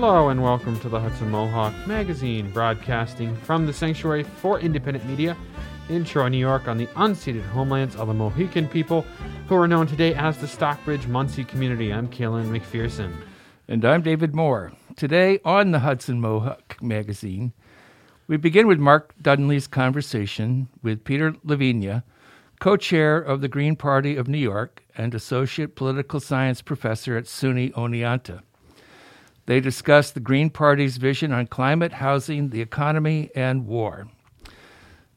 Hello and welcome to the Hudson Mohawk Magazine, broadcasting from the Sanctuary for Independent Media in Troy, New York, on the unceded homelands of the Mohican people, who are known today as the Stockbridge Munsee community. I'm Kaylin McPherson. And I'm David Moore. Today on the Hudson Mohawk Magazine, we begin with Mark Dunlea's conversation with Peter LaVenia, co chair of the Green Party of New York and associate political science professor at SUNY Oneonta. They discuss the Green Party's vision on climate, housing, the economy, and war.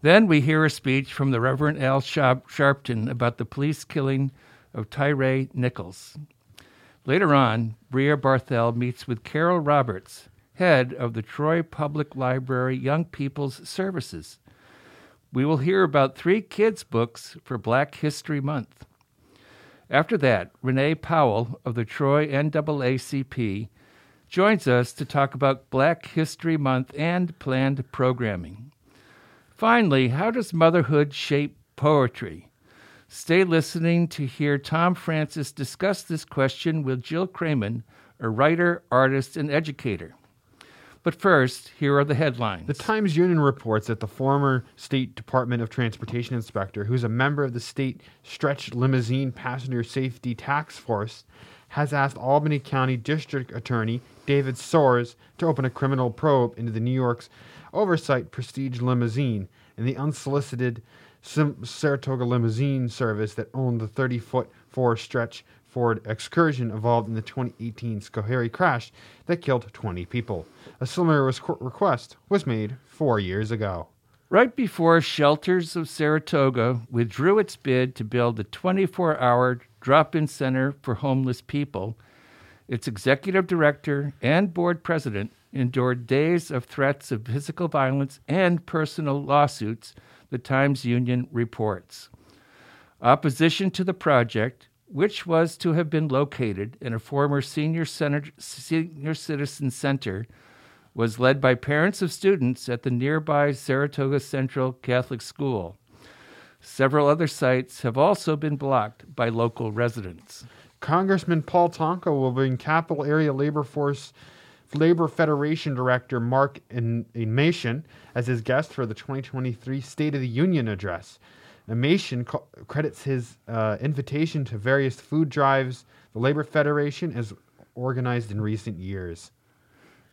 Then we hear a speech from the Reverend Al Sharpton about the police killing of Tyre Nichols. Later on, Bria Barthel meets with Carol Roberts, head of the Troy Public Library Young People's Services. We will hear about three kids' books for Black History Month. After that, Renee Powell of the Troy NAACP joins us to talk about Black History Month and planned programming. Finally, how does motherhood shape poetry? Stay listening to hear Tom Francis discuss this question with Jill Craman, a writer, artist, and educator. But first, here are the headlines. The Times Union reports that the former State Department of Transportation inspector, who's a member of the state stretch limousine passenger safety task force, has asked Albany County District Attorney David Soares to open a criminal probe into the New York's oversight prestige limousine and the unsolicited Saratoga limousine service that owned the 30 foot four stretch Ford Excursion involved in the 2018 Schoharie crash that killed 20 people. A similar request was made four years ago. Right before Shelters of Saratoga withdrew its bid to build a 24 hour drop in center for homeless people, its executive director and board president endured days of threats of physical violence and personal lawsuits, the Times Union reports. Opposition to the project, which was to have been located in a former senior, center, senior citizen center, was led by parents of students at the nearby Saratoga Central Catholic School. Several other sites have also been blocked by local residents. Congressman Paul Tonko will bring Capital Area Labor Force Labor Federation Director Mark Emanatian as his guest for the 2023 State of the Union address. Emanatian co- credits his uh, invitation to various food drives the Labor Federation has organized in recent years.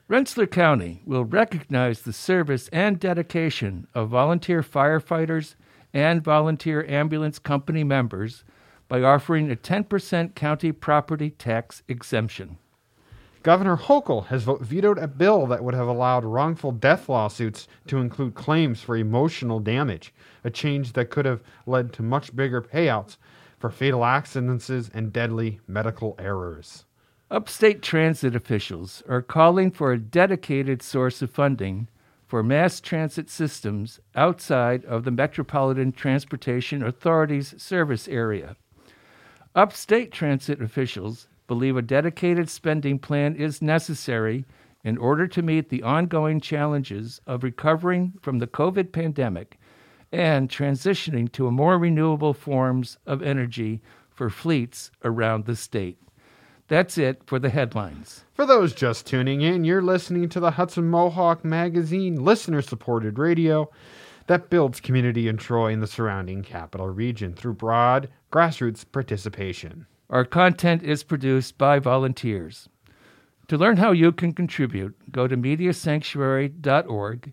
Rensselaer County will recognize the service and dedication of volunteer firefighters and volunteer ambulance company members by offering a 10% county property tax exemption. Governor Hochul has vetoed a bill that would have allowed wrongful death lawsuits to include claims for emotional damage, a change that could have led to much bigger payouts for fatal accidents and deadly medical errors. Upstate transit officials are calling for a dedicated source of funding for mass transit systems outside of the Metropolitan Transportation Authority's service area. Upstate transit officials believe a dedicated spending plan is necessary in order to meet the ongoing challenges of recovering from the COVID pandemic and transitioning to more renewable forms of energy for fleets around the state. That's it for the headlines. For those just tuning in, you're listening to the Hudson Mohawk Magazine listener supported radio that builds community in Troy and the surrounding capital region through broad grassroots participation. Our content is produced by volunteers. To learn how you can contribute, go to mediasanctuary.org,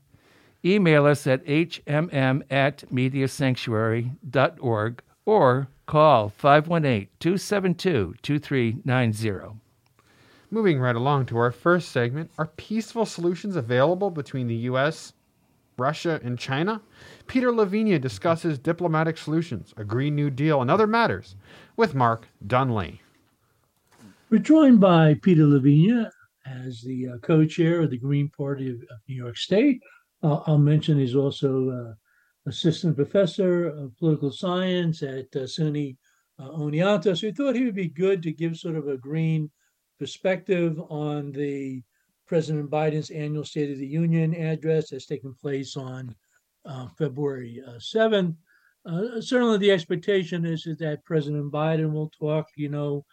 email us at hmm at mediasanctuary.org, or Call 518 272 2390. Moving right along to our first segment Are peaceful solutions available between the U.S., Russia, and China? Peter LaVenia discusses diplomatic solutions, a Green New Deal, and other matters with Mark Dunlea. We're joined by Peter LaVenia as the uh, co chair of the Green Party of, of New York State. Uh, I'll mention he's also uh, assistant professor of political science at uh, SUNY uh, Oneonta. So we thought he would be good to give sort of a green perspective on the President Biden's annual State of the Union address that's taking place on uh, February uh, 7th. Uh, certainly, the expectation is, is that President Biden will talk, you know,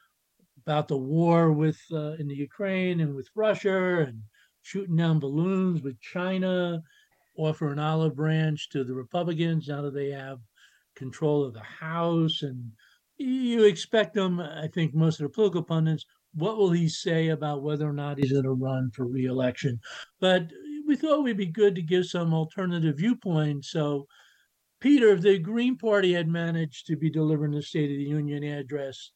about the war with uh, in the Ukraine and with Russia and shooting down balloons with China, offer an olive branch to the Republicans now that they have control of the House. And you expect them, I think most of the political pundits, what will he say about whether or not he's going to run for reelection? But we thought we'd be good to give some alternative viewpoints. So, Peter, if the Green Party had managed to be delivering the State of the Union address,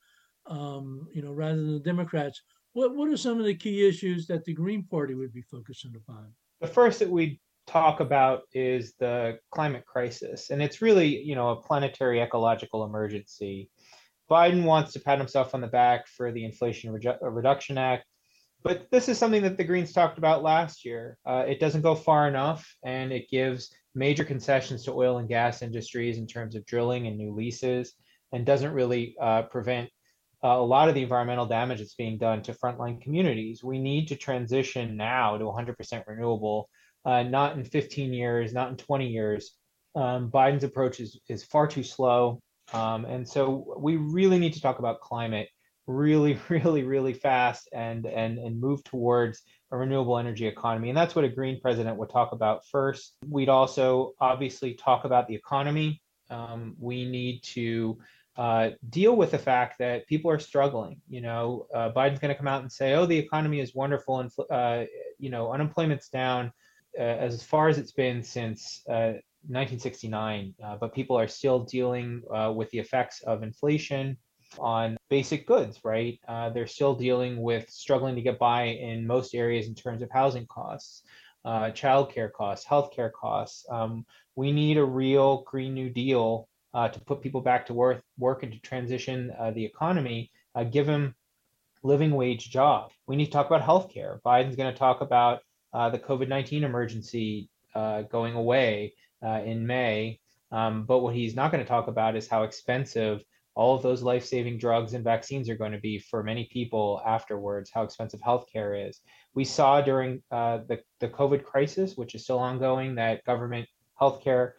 um, you know, rather than the Democrats, what what are some of the key issues that the Green Party would be focusing upon? The first that we talk about is the climate crisis, and it's really, you know, a planetary ecological emergency. Biden wants to pat himself on the back for the Inflation Redu- Reduction Act but this is something that the Greens talked about last year. Uh, it doesn't go far enough, and it gives major concessions to oil and gas industries in terms of drilling and new leases, and doesn't really uh, prevent uh, a lot of the environmental damage that's being done to frontline communities. We need to transition now to 100% renewable, uh, not in 15 years, not in 20 years. Um, Biden's approach is, is far too slow. Um, and so we really need to talk about climate really, really, really fast and and and move towards a renewable energy economy. And that's what a green president would talk about first. We'd also obviously talk about the economy. Um, we need to uh, deal with the fact that people are struggling. You know, uh, Biden's going to come out and say, "Oh, the economy is wonderful, and uh, you know, unemployment's down uh, as far as it's been since 1969." Uh, uh, but people are still dealing with the effects of inflation on basic goods, right? Uh, they're still dealing with struggling to get by in most areas in terms of housing costs, uh, childcare costs, healthcare costs. Um, we need a real Green New Deal uh, to put people back to work, work and to transition uh, the economy, uh, give them living wage jobs. We need to talk about healthcare. Biden's going to talk about uh, the COVID 19 emergency going away in May. Um, but what he's not going to talk about is how expensive all of those life-saving drugs and vaccines are going to be for many people afterwards, how expensive healthcare is. We saw during uh, the, the COVID crisis, which is still ongoing, that government healthcare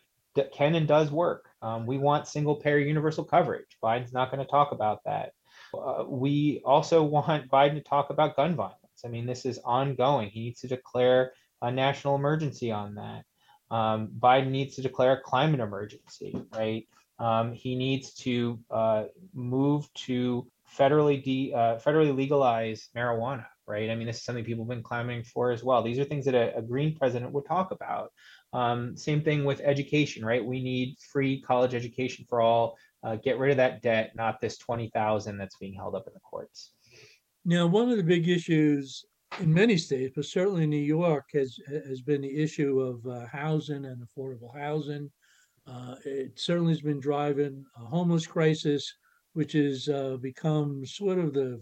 can and does work. Um, we want single payer universal coverage. Biden's not going to talk about that. Uh, we also want Biden to talk about gun violence. I mean, this is ongoing. He needs to declare a national emergency on that. Um, Biden needs to declare a climate emergency, right? Um, he needs to uh, move to federally de, uh, federally legalize marijuana, right? I mean, this is something people have been clamoring for as well. These are things that a, a green president would talk about. Um, same thing with education, right? We need free college education for all. Uh, get rid of that debt, not this twenty thousand that's being held up in the courts. Now, one of the big issues in many states, but certainly New York, has has been the issue of uh, housing and affordable housing. Uh, it certainly has been driving a homeless crisis, which has uh, become sort of the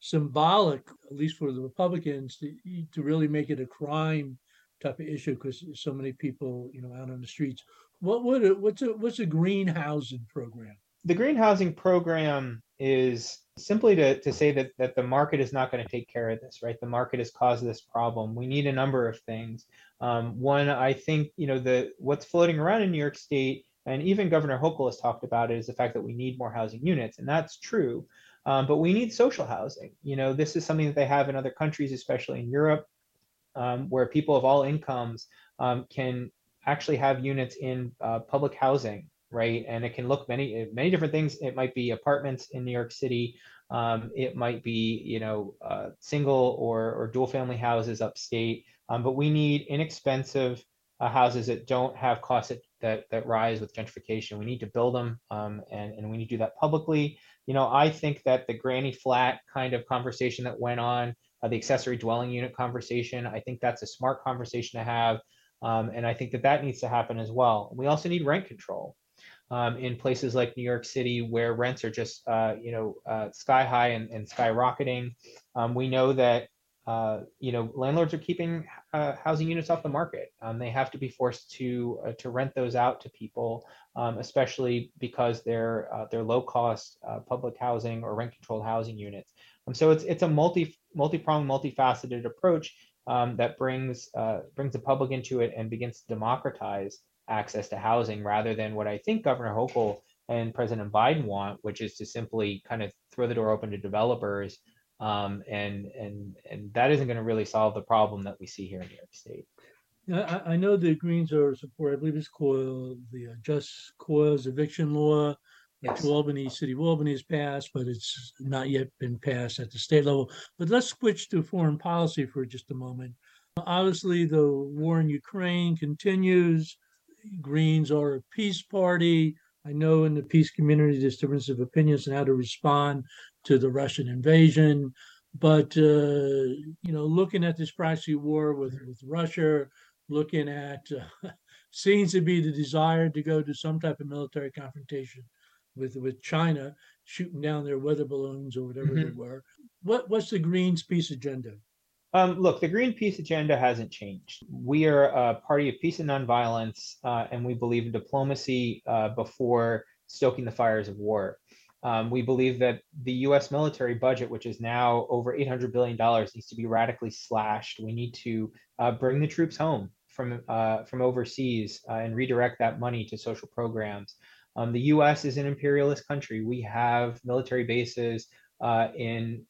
symbolic, at least for the Republicans, to, to really make it a crime type of issue because so many people, you know, out on the streets. What would what's a what's a green housing program? The green housing program is simply to, to say that, that the market is not going to take care of this, right? The market has caused this problem. We need a number of things. Um, one, I think, you know, the what's floating around in New York State, and even Governor Hochul has talked about it, is the fact that we need more housing units, and that's true. Um, but we need social housing. You know, this is something that they have in other countries, especially in Europe, um, where people of all incomes um, can actually have units in uh, public housing right? And it can look many many different things. It might be apartments in New York City. Um, it might be you know uh, single or or dual family houses upstate. Um, but we need inexpensive uh, houses that don't have costs that, that, that rise with gentrification. We need to build them, um, and and we need to do that publicly. You know, I think that the granny flat kind of conversation that went on, uh, the accessory dwelling unit conversation, I think that's a smart conversation to have. Um, and I think that that needs to happen as well. We also need rent control um, in places like New York City where rents are just uh, you know uh, sky high and, and skyrocketing. Um, we know that uh, you know landlords are keeping uh, housing units off the market. Um, they have to be forced to uh, to rent those out to people, um, especially because they're uh, they're low cost public housing or rent controlled housing units. Um, so it's it's a multi multi pronged, multifaceted approach um, that brings brings the public into it and begins to democratize access to housing rather than what I think Governor Hochul and President Biden want, which is to simply kind of throw the door open to developers. Um, and and and that isn't going to really solve the problem that we see here in New York State. I, I know the Greens are support. I believe it's COIL, the uh, Just COIL's eviction law. Yes. To Albany, City of Albany has passed, but it's not yet been passed at the state level. But let's switch to foreign policy for just a moment. Obviously, the war in Ukraine continues. Greens are a peace party. I know in the peace community there's difference of opinions on how to respond to the Russian invasion. But uh, you know, looking at this proxy war with with Russia, looking at uh, seems to be the desire to go to some type of military confrontation with with China, shooting down their weather balloons or whatever mm-hmm. they were. What what's the Greens peace agenda? Um, look, the Green Peace agenda hasn't changed. We are a party of peace and nonviolence, uh, and we believe in diplomacy uh, before stoking the fires of war. Um, we believe that the U.S. military budget, which is now over $800 billion, needs to be radically slashed. We need to uh, bring the troops home from uh, from overseas uh, and redirect that money to social programs. Um, the U.S. is an imperialist country. We have military bases uh, in,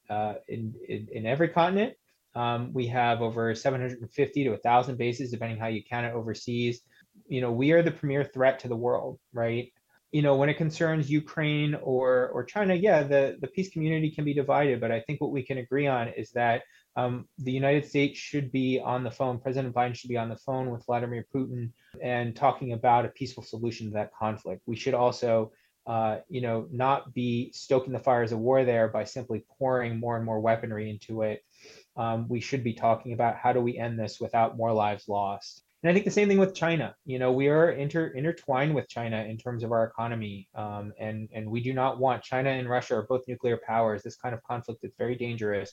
in, in in every continent. Um, we have over 750 to 1,000 bases, depending how you count it overseas. You know, we are the premier threat to the world, right? you know, when it concerns Ukraine or or China, yeah, the the peace community can be divided, but I think what we can agree on is that um, the United States should be on the phone. President Biden should be on the phone with Vladimir Putin and talking about a peaceful solution to that conflict. We should also, uh, you know, not be stoking the fires of war there by simply pouring more and more weaponry into it. Um, we should be talking about how do we end this without more lives lost. And I think the same thing with China. You know, we are inter, intertwined with China in terms of our economy, um, and and we do not want China and Russia are both nuclear powers. This kind of conflict is very dangerous,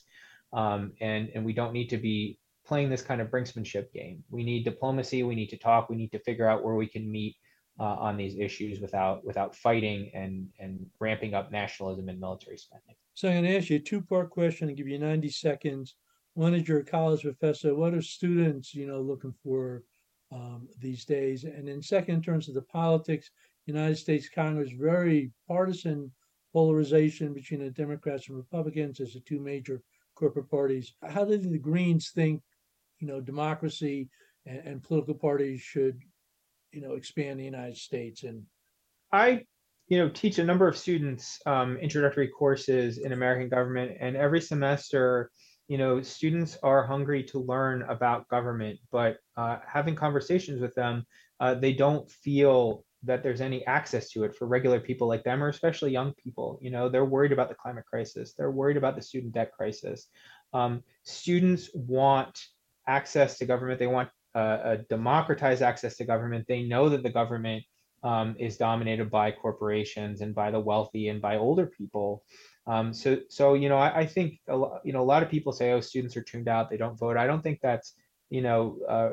um, and and we don't need to be playing this kind of brinksmanship game. We need diplomacy. We need to talk. We need to figure out where we can meet uh, on these issues without without fighting and and ramping up nationalism and military spending. So I'm going to ask you a two part question and give you 90 seconds. One is your college professor. What are students, you know, looking for um, these days. And then second, in terms of the politics, United States Congress, very partisan polarization between the Democrats and Republicans as the two major corporate parties. How do the Greens think, you know, democracy and, and political parties should, you know, expand the United States? And I, you know, teach a number of students um, introductory courses in American government, and every semester you know, students are hungry to learn about government, but uh, having conversations with them, uh, they don't feel that there's any access to it for regular people like them, or especially young people. You know, they're worried about the climate crisis. They're worried about the student debt crisis. Um, students want access to government. They want uh, a democratized access to government. They know that the government um, is dominated by corporations and by the wealthy and by older people. Um, so, so you know, I, I think a lot, you know, a lot of people say, "Oh, students are tuned out; they don't vote." I don't think that's, you know, uh,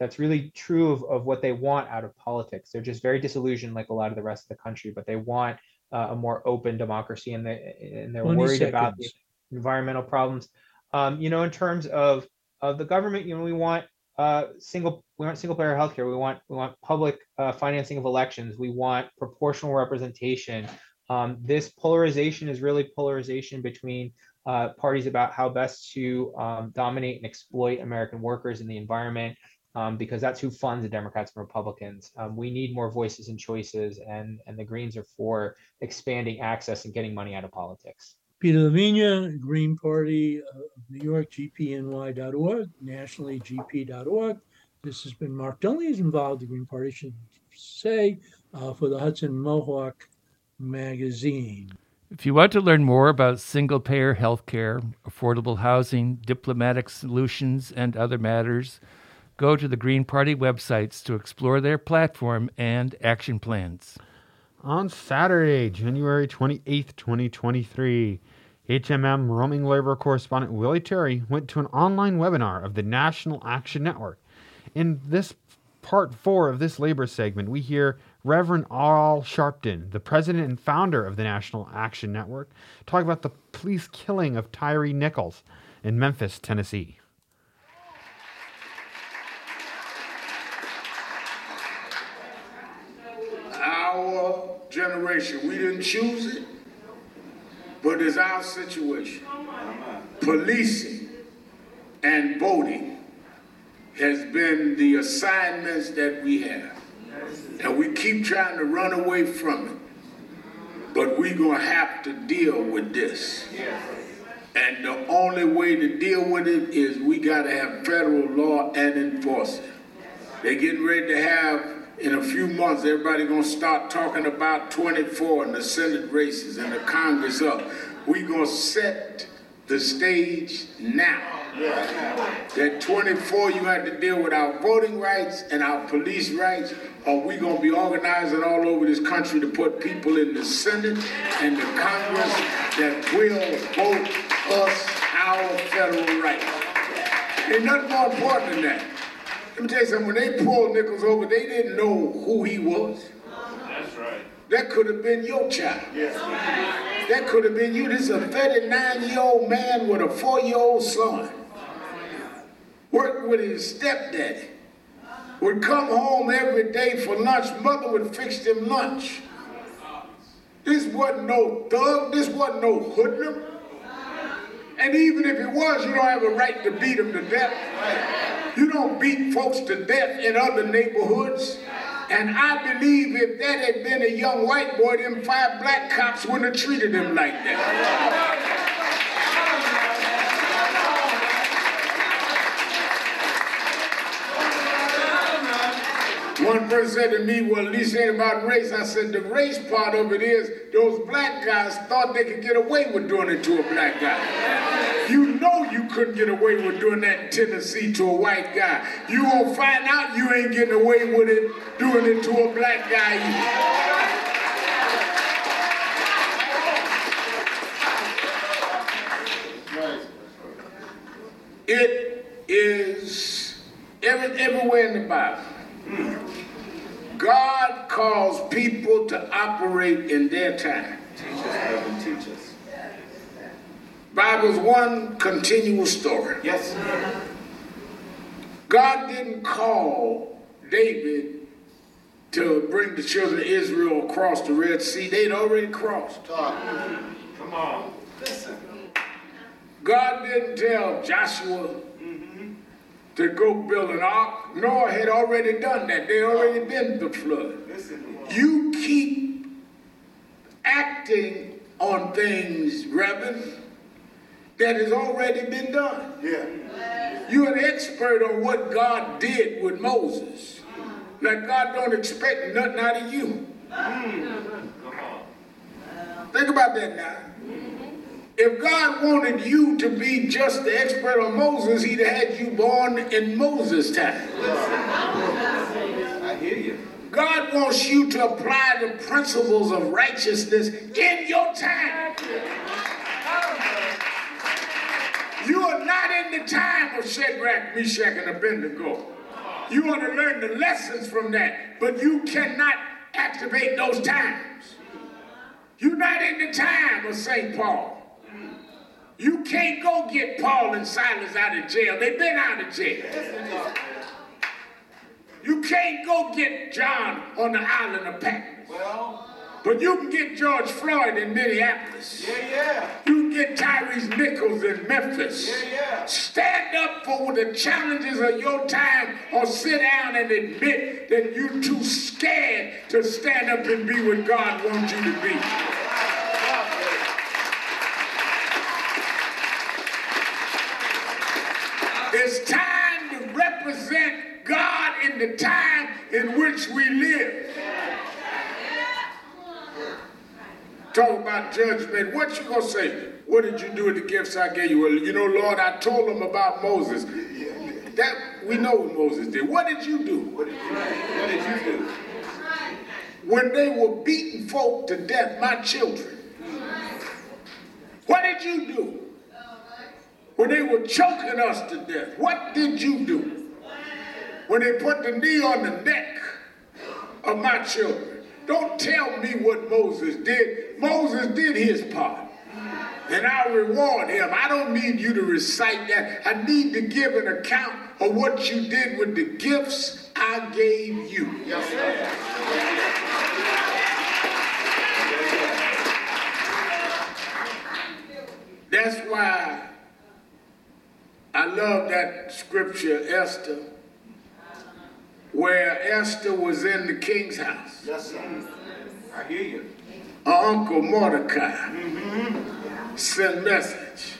that's really true of, of what they want out of politics. They're just very disillusioned, like a lot of the rest of the country. But they want uh, a more open democracy, and they and they're worried seconds. about the environmental problems. Um, you know, in terms of of the government, you know, we want uh, single we want single payer healthcare. We want we want public uh, financing of elections. We want proportional representation. Um, this polarization is really polarization between uh, parties about how best to um, dominate and exploit American workers and the environment, um, because that's who funds the Democrats and Republicans. Um, we need more voices and choices, and, and the Greens are for expanding access and getting money out of politics. Peter LaVenia, Green Party of New York, gpny.org, nationally gp.org. This has been Mark Dunlea, is involved the Green Party, should say, uh, for the Hudson Mohawk magazine. If you want to learn more about single payer health care, affordable housing, diplomatic solutions, and other matters, go to the Green Party websites to explore their platform and action plans. On Saturday, January 28, 2023, HMM roaming labor correspondent Willie Terry went to an online webinar of the National Action Network. In this part four of this labor segment, we hear Reverend Al Sharpton, the president and founder of the National Action Network, talk about the police killing of Tyre Nichols in Memphis, Tennessee. Our generation. We didn't choose it, but it's our situation. Policing and voting has been the assignments that we have. And we keep trying to run away from it. But we're going to have to deal with this. And the only way to deal with it is we got to have federal law and enforce it. They're getting ready to have, in a few months, everybody going to start talking about 24 and the Senate races and the Congress up. Going to set the stage now. That 24, you have to deal with our voting rights and our police rights, or we going to be organizing all over this country to put people in the Senate and the Congress that will vote us our federal rights. Ain't nothing more important than that. Let me tell you something, when they pulled Nichols over, they didn't know who he was. That's right. That could have been your child. Yes. That could have been you. This is a 39 year old man with a four year old son. Worked with his stepdaddy. Would come home every day for lunch. Mother would fix him lunch. This wasn't no thug. This wasn't no hoodlum. And even if it was, you don't have a right to beat him to death. You don't beat folks to death in other neighborhoods. And I believe if that had been a young white boy, them five black cops wouldn't have treated him like that. One person said to me, well, at least ain't about race. I said, the race part of it is those black guys thought they could get away with doing it to a black guy. You know you couldn't get away with doing that in Tennessee to a white guy. You gonna find out you ain't getting away with it doing it to a black guy. It is every, everywhere in the Bible. God calls people to operate in their time. Teach us, brother. Teach us. Bible's one continual story. Yes. God didn't call David to bring the children of Israel across the Red Sea. They'd already crossed. Come on. Listen. God didn't tell Joshua to go build an ark. Noah had already done that. They already been the flood. You keep acting on things, Reverend, that has already been done. Yeah. You're an expert on what God did with Moses. Like God don't expect nothing out of you. On. Think about that now. If God wanted you to be just the expert on Moses, he'd have had you born in Moses' time. I hear you. God wants you to apply the principles of righteousness in your time. You are not in the time of Shadrach, Meshach, and Abednego. You want to learn the lessons from that, but you cannot activate those times. You're not in the time of St. Paul. You can't go get Paul and Silas out of jail. They've been out of jail. You can't go get John on the island of Patmos. Well, But you can get George Floyd in Minneapolis. yeah, yeah. You can get Tyrese Nichols in Memphis. Yeah, yeah. Stand up for the challenges of your time or sit down and admit that you're too scared to stand up and be what God wants you to be. It's time to represent God the time in which we live. Talk about judgment. What you gonna say? What did you do with the gifts I gave you? Well, you know, Lord, I told them about Moses. That we know what Moses did. What did you do? What did you do? When they were beating folk to death, my children. What did you do? When they were choking us to death, what did you do? when they put the knee on the neck of my children. Don't tell me what Moses did. Moses did his part. And I reward him. I don't need you to recite that. I need to give an account of what you did with the gifts I gave you. Yes, That's why I love that scripture, Esther where Esther was in the king's house. Yes, sir. I hear you. Her uncle Mordecai sent message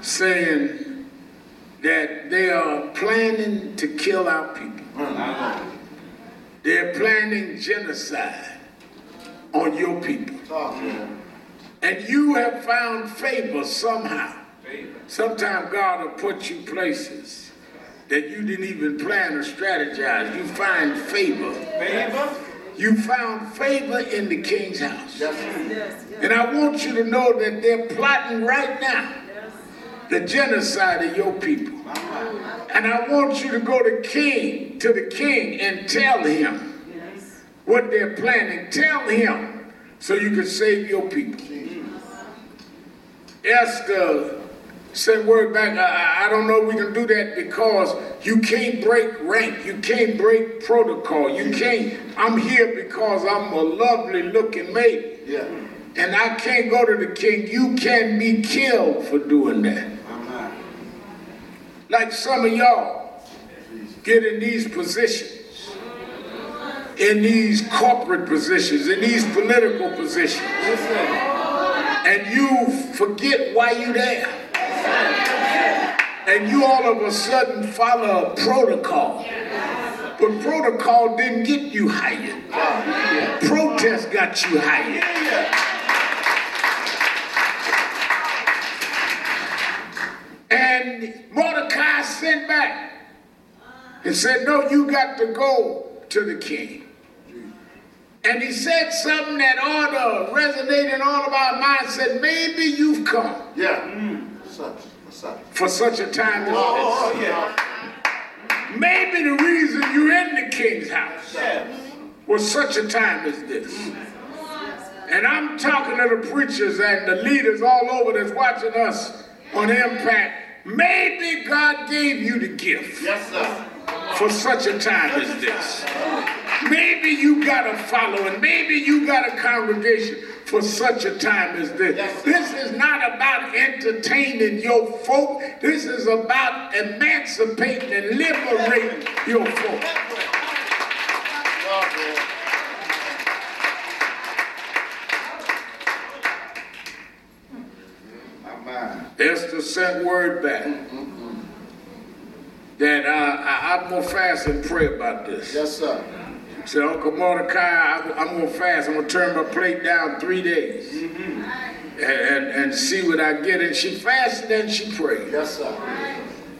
saying that they are planning to kill our people. They're planning genocide on your people. And you have found favor somehow. Sometimes God will put you places that you didn't even plan or strategize. You find favor. Favor? You found favor in the king's house. Yes, sir. And I want you to know that they're plotting right now the genocide of your people. And I want you to go to king, to the king and tell him what they're planning. Tell him so you can save your people. Esther sent word back, I, I don't know we can do that because you can't break rank. You can't break protocol. You can't, I'm here because I'm a lovely looking mate. Yeah. And I can't go to the king. You can't be killed for doing that. I'm Like some of y'all get in these positions, in these corporate positions, in these political positions, and you forget why you there. And you all of a sudden follow a protocol. But protocol didn't get you hired. Protest got you hired. And Mordecai sent back and said, No, you got to go to the king. And he said something that ought to resonate in all of our minds. Said, Maybe you've come Yeah. What's up? What's up? for such a time as Oh, this. yeah. Maybe the reason you're in the king's house was such a time as this. And I'm talking to the preachers and the leaders all over that's watching us on Impact. Maybe God gave you the gift Yes, sir. for such a time as this. Maybe you got a following. Maybe you got a congregation for such a time as this. This is not about entertaining your folk. This is about emancipating and liberating your folk. Esther sent word back that uh, I, I'm going to fast and pray about this. Yes, sir. Said, Uncle Mordecai, I, I'm going to fast. I'm going to turn my plate down three days mm-hmm. and, and, and see what I get. And she fasted and she prayed. Yes, sir.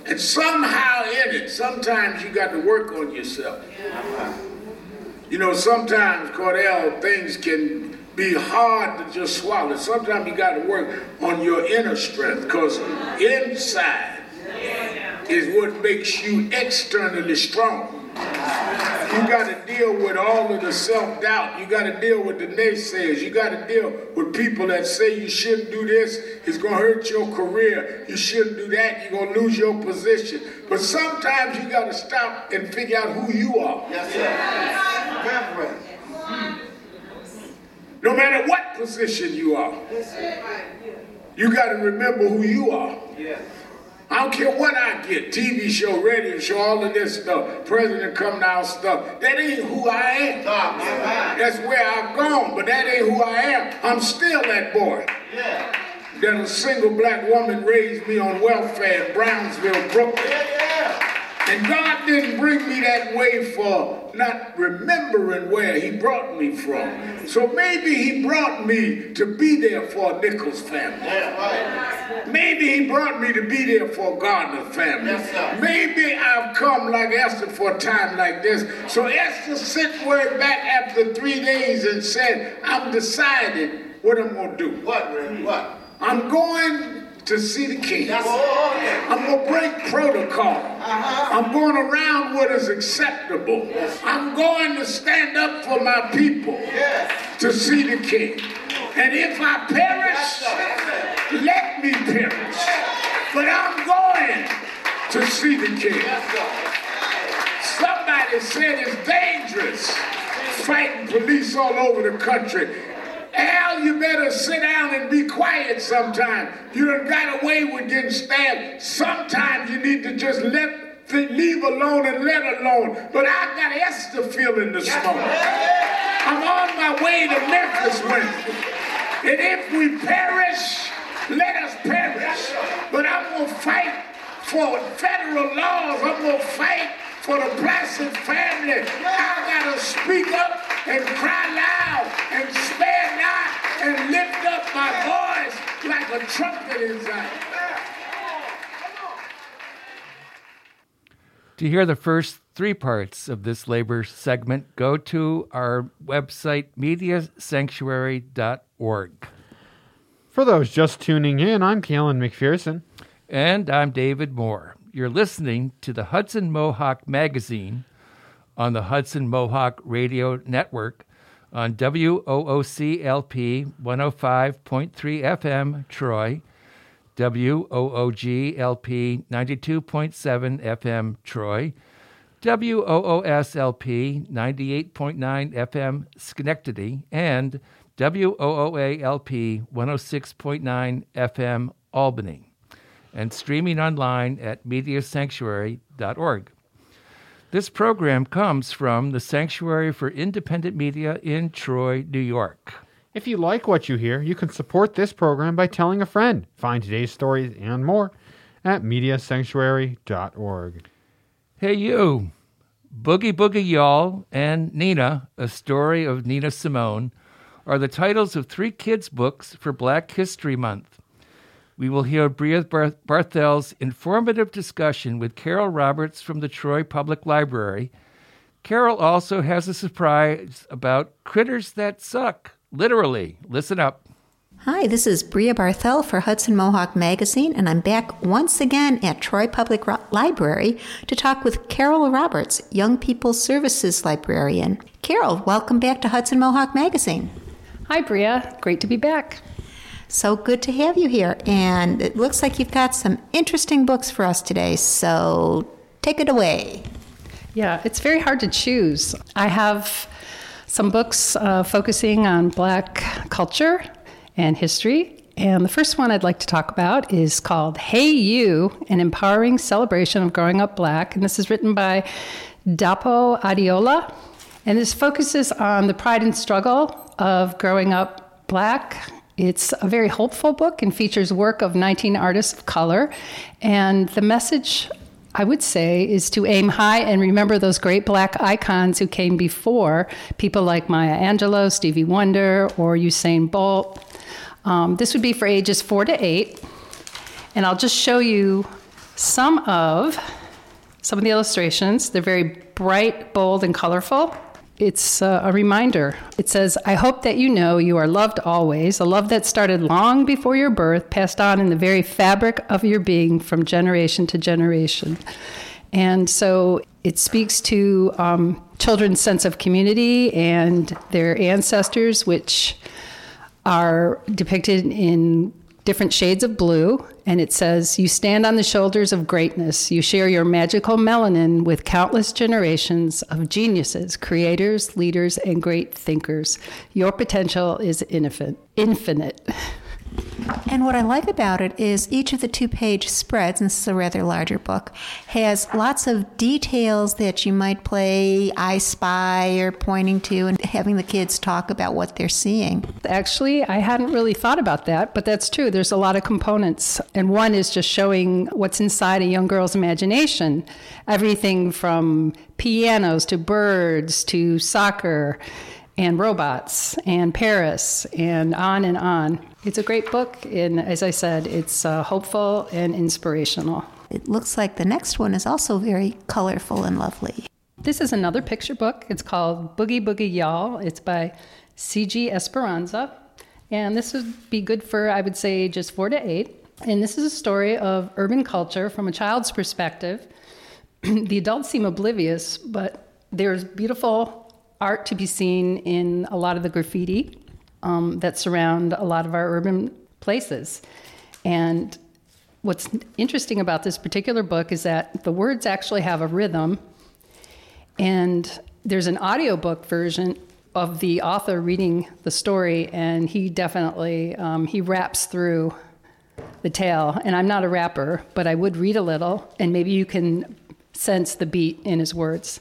And somehow in it, sometimes you got to work on yourself. You know, sometimes, Cordell, things can be hard to just swallow. Sometimes you got to work on your inner strength because inside is what makes you externally strong. You got to deal with all of the self doubt. You got to deal with the naysayers. You got to deal with people that say you shouldn't do this. It's going to hurt your career. You shouldn't do that. You're going to lose your position. But sometimes you got to stop and figure out who you are. Yes, sir. Reverend. No matter what position you are, you got to remember who you are. Yes. I don't care what I get, TV show, radio show, all of this stuff, president come down stuff. That ain't who I am. Talk, my mind. That's where I've gone, but that ain't who I am. I'm still that boy. Yeah. That a single black woman raised me on welfare in Brownsville, Brooklyn. And God didn't bring me that way for not remembering where He brought me from. So maybe He brought me to be there for a Nichols family. Right. Maybe He brought me to be there for Garner family. Yes. Maybe I've come like Esther for a time like this. So Esther sent word back after three days and said, I'm decided what I'm going to do. What, What? I'm going to see the king. Yes. I'm going to break protocol. Uh-huh. I'm going around what is acceptable. I'm going to stand up for my people Yes. to see the king. And if I Yes, perish, Yes, let me perish. But I'm going to see the king. Yes. Somebody said it's dangerous fighting police all over the country. Al, you better sit down and be quiet sometime. You done got away with getting stabbed. Sometimes you need to just let leave alone and let alone. But I got Esther feeling the smoke. I'm on my way to Memphis Wednesday. And if we perish, let us perish. But I'm to fight for federal laws. I'm to fight for the Placid family. I got to speak up and cry loud and spare not and lift up my voice like a trumpet inside. To hear the first three parts of this labor segment, go to our website, mediasanctuary.org. For those just tuning in, I'm Kalen McPherson. And I'm David Moore. You're listening to the Hudson Mohawk Magazine on the Hudson Mohawk Radio Network on WOOCLP 105.3 FM, Troy, WOOGLP 92.7 FM, Troy, WOOSLP 98.9 FM, Schenectady, and WOOALP 106.9 FM, Albany, and streaming online at mediasanctuary.org. This program comes from the Sanctuary for Independent Media in Troy, New York. If you like what you hear, you can support this program by telling a friend. Find today's stories and more at mediasanctuary.org. Hey, you! Boogie Boogie Y'all and Nina, a story of Nina Simone, are the titles of three kids' books for Black History Month. We will hear Bria Barth- Barthel's informative discussion with Carol Roberts from the Troy Public Library. Carol also has a surprise about critters that suck. Literally. Listen up. Hi, this is Bria Barthel for Hudson Mohawk Magazine, and I'm back once again at Troy Public Ro- Library to talk with Carol Roberts, Young People's Services Librarian. Carol, welcome back to Hudson Mohawk Magazine. Hi, Bria. Great to be back. So good to have you here, and it looks like you've got some interesting books for us today, so take it away. Yeah, it's very hard to choose. I have some books uh, focusing on Black culture and history. And the first one I'd like to talk about is called Hey You An Empowering Celebration of Growing Up Black. And this is written by Dapo Adeola. And this focuses on the pride and struggle of growing up black. It's a very hopeful book and features work of 19 artists of color. And the message I would say is to aim high and remember those great black icons who came before, people like Maya Angelou, Stevie Wonder, or Usain Bolt. Um, this would be for ages four to eight. And I'll just show you some of some of the illustrations. They're very bright, bold, and colorful. It's uh, a reminder. It says, I hope that you know you are loved always, a love that started long before your birth, passed on in the very fabric of your being from generation to generation. And so it speaks to um, children's sense of community and their ancestors, which are depicted in different shades of blue. And it says, You stand on the shoulders of greatness. You share your magical melanin with countless generations of geniuses, creators, leaders, and great thinkers. Your potential is infinite. And what I like about it is each of the two page spreads, and this is a rather larger book, has lots of details that you might play I Spy or pointing to and having the kids talk about what they're seeing. Actually, I hadn't really thought about that, but that's true. There's a lot of components. And one is just showing what's inside a young girl's imagination everything from pianos to birds to soccer and robots and Paris and on and on. It's a great book, and as I said, it's uh, hopeful and inspirational. It looks like the next one is also very colorful and lovely. This is another picture book. It's called Boogie Boogie Y'all. It's by C.G. Esperanza. And this would be good for, I would say, just four to eight. And this is a story of urban culture from a child's perspective. the adults seem oblivious, but there's beautiful art to be seen in a lot of the graffiti um, that surround a lot of our urban places. And what's interesting about this particular book is that the words actually have a rhythm, and there's an audiobook version of the author reading the story, and he definitely um, he raps through the tale. And I'm not a rapper, but I would read a little, and maybe you can sense the beat in his words.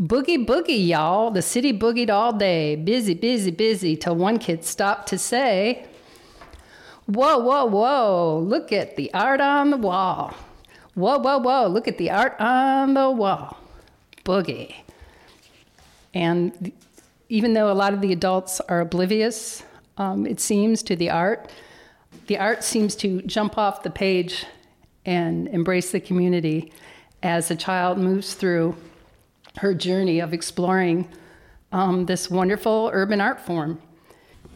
Boogie boogie, y'all. The city boogied all day. Busy, busy, busy, till one kid stopped to say, Whoa, whoa, whoa, look at the art on the wall. Whoa, whoa, whoa, look at the art on the wall. Boogie. And even though a lot of the adults are oblivious, um, it seems, to the art, the art seems to jump off the page and embrace the community as a child moves through her journey of exploring um, this wonderful urban art form.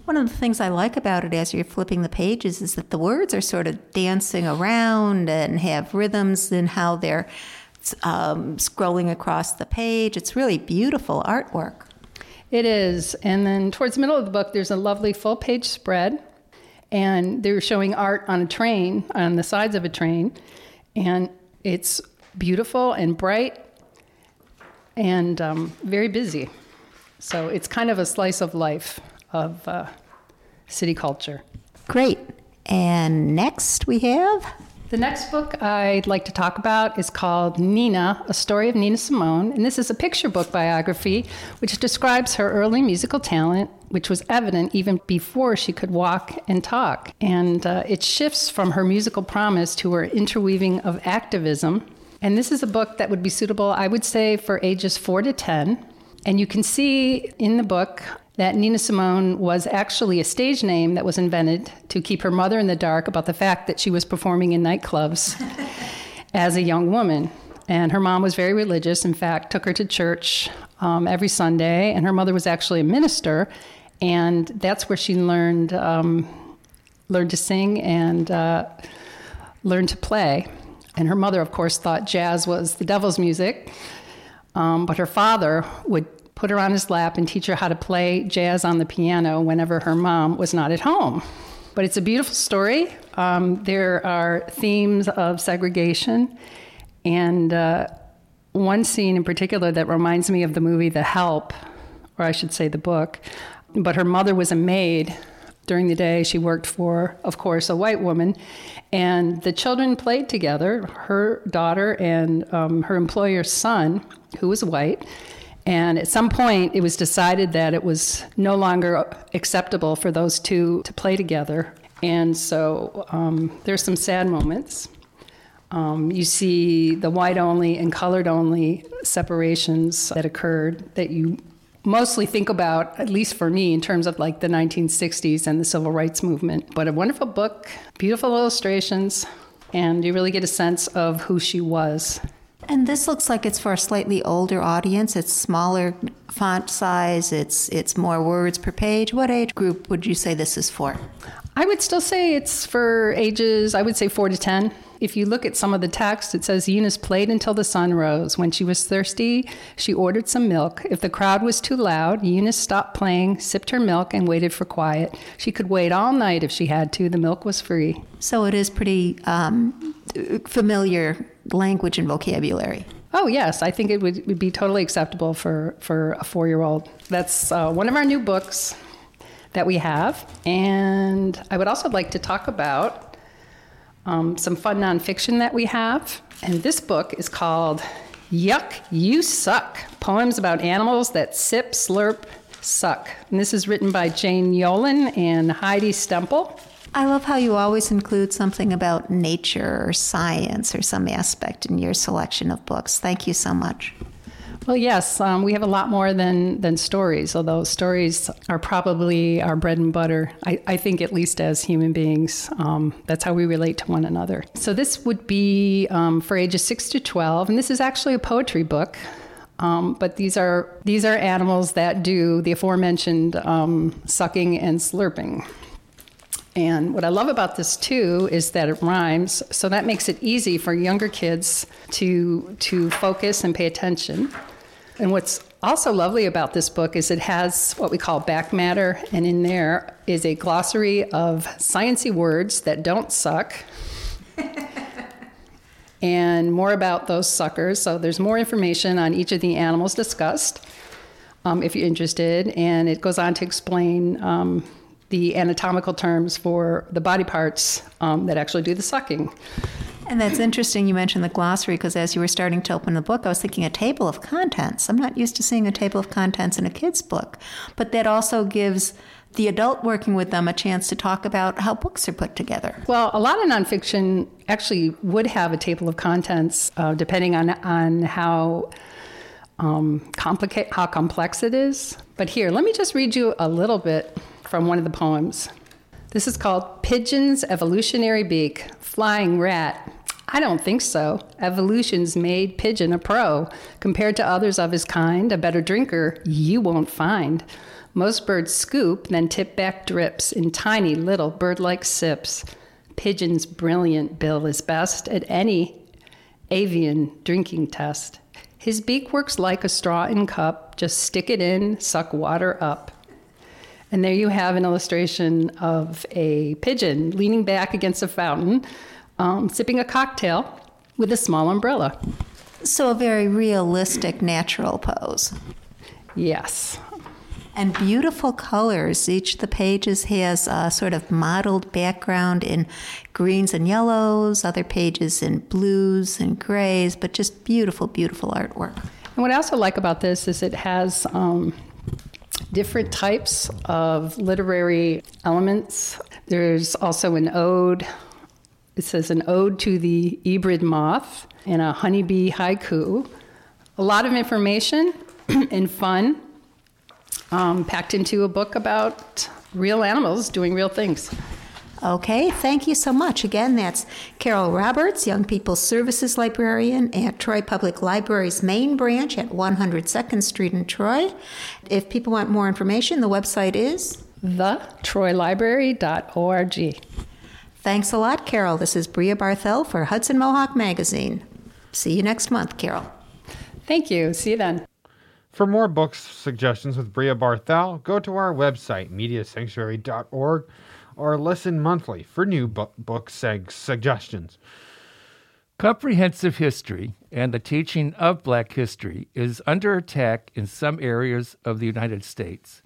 One of the things I like about it as you're flipping the pages is that the words are sort of dancing around and have rhythms in how they're um, scrolling across the page. It's really beautiful artwork. It is. And then towards the middle of the book, there's a lovely full page spread. And they're showing art on a train, on the sides of a train. And it's beautiful and bright and um, very busy. So it's kind of a slice of life of uh, city culture. Great. And next we have the next book I'd like to talk about is called Nina, a story of Nina Simone. And this is a picture book biography which describes her early musical talent, which was evident even before she could walk and talk. And uh, it shifts from her musical promise to her interweaving of activism. And this is a book that would be suitable, I would say, for ages four to 10. And you can see in the book that Nina Simone was actually a stage name that was invented to keep her mother in the dark about the fact that she was performing in nightclubs as a young woman. And her mom was very religious, in fact, took her to church um, every Sunday, and her mother was actually a minister, and that's where she learned um, learned to sing and uh, learned to play. And her mother, of course, thought jazz was the devil's music, um, but her father would put her on his lap and teach her how to play jazz on the piano whenever her mom was not at home. But it's a beautiful story. Um, there are themes of segregation, and uh, one scene in particular that reminds me of the movie The Help, or I should say the book. But her mother was a maid. During the day, she worked for, of course, a white woman, and the children played together her daughter and um, her employer's son, who was white and at some point, it was decided that it was no longer acceptable for those two to play together. And so um, there's some sad moments. Um, you see the white only and colored only separations that occurred that you mostly think about, at least for me, in terms of like the 1960s and the civil rights movement. But a wonderful book, beautiful illustrations, and you really get a sense of who she was and this looks like it's for a slightly older audience. It's smaller font size. It's it's more words per page. What age group would you say this is for? I would still say it's for ages. I would say four to ten. If you look at some of the text, it says Eunice played until the sun rose. When she was thirsty, she ordered some milk. If the crowd was too loud, Eunice stopped playing, sipped her milk, and waited for quiet. She could wait all night if she had to. The milk was free. So it is pretty um, familiar language and vocabulary. Oh yes, I think it would, would be totally acceptable for for a four year old. That's uh, one of our new books that we have, and I would also like to talk about um, some fun nonfiction that we have. And this book is called Yuck, You Suck Poems about Animals That Sip, Slurp, Suck. And this is written by Jane Yolen and Heidi Stemple. I love how you always include something about nature or science or some aspect in your selection of books. Thank you so much. Well, yes, um, we have a lot more than, than stories, although stories are probably our bread and butter. I, I think, at least as human beings, um, that's how we relate to one another. So, this would be um, for ages 6 to 12, and this is actually a poetry book. Um, but these are these are animals that do the aforementioned um, sucking and slurping. And what I love about this too is that it rhymes, so that makes it easy for younger kids to to focus and pay attention. And what's also lovely about this book is it has what we call back matter, and in there is a glossary of sciency words that don't suck. and more about those suckers. So there's more information on each of the animals discussed. um, if you're interested. And it goes on to explain um, the anatomical terms for the body parts um, that actually do the sucking. And that's interesting you mentioned the glossary because as you were starting to open the book, I was thinking a table of contents. I'm not used to seeing a table of contents in a kid's book, but that also gives the adult working with them a chance to talk about how books are put together. Well, a lot of nonfiction actually would have a table of contents, uh, depending on on how um, complicate how complex it is. But here, let me just read you a little bit from one of the poems. This is called Pigeon's Evolutionary Beak, Flying Rat. I don't think so. Evolution's made Pigeon a pro. Compared to others of his kind, a better drinker you won't find. Most birds scoop, then tip back drips in tiny little bird like sips. Pigeon's brilliant bill is best at any avian drinking test. His beak works like a straw in cup, just stick it in, suck water up. And there you have an illustration of a pigeon leaning back against a fountain, um, sipping a cocktail with a small umbrella. So, a very realistic, natural pose. Yes. And beautiful colors. Each of the pages has a sort of mottled background in greens and yellows, other pages in blues and grays, but just beautiful, beautiful artwork. And what I also like about this is it has um, different types of literary elements. There's also an ode. It says an ode to the Ebrid moth and a honeybee haiku. A lot of information and fun um, packed into a book about real animals doing real things. Okay, thank you so much. Again, that's Carol Roberts, Young People's Services Librarian at Troy Public Library's main branch at 102nd Street in Troy. If people want more information, the website is thetroylibrary.org. Thanks a lot, Carol. This is Bria Barthel for Hudson Mohawk Magazine. See you next month, Carol. Thank you. See you then. For more book suggestions with Bria Barthel, go to our website, mediasanctuary.org, or listen monthly for new bu- book seg- suggestions. Comprehensive history and the teaching of black history is under attack in some areas of the United States.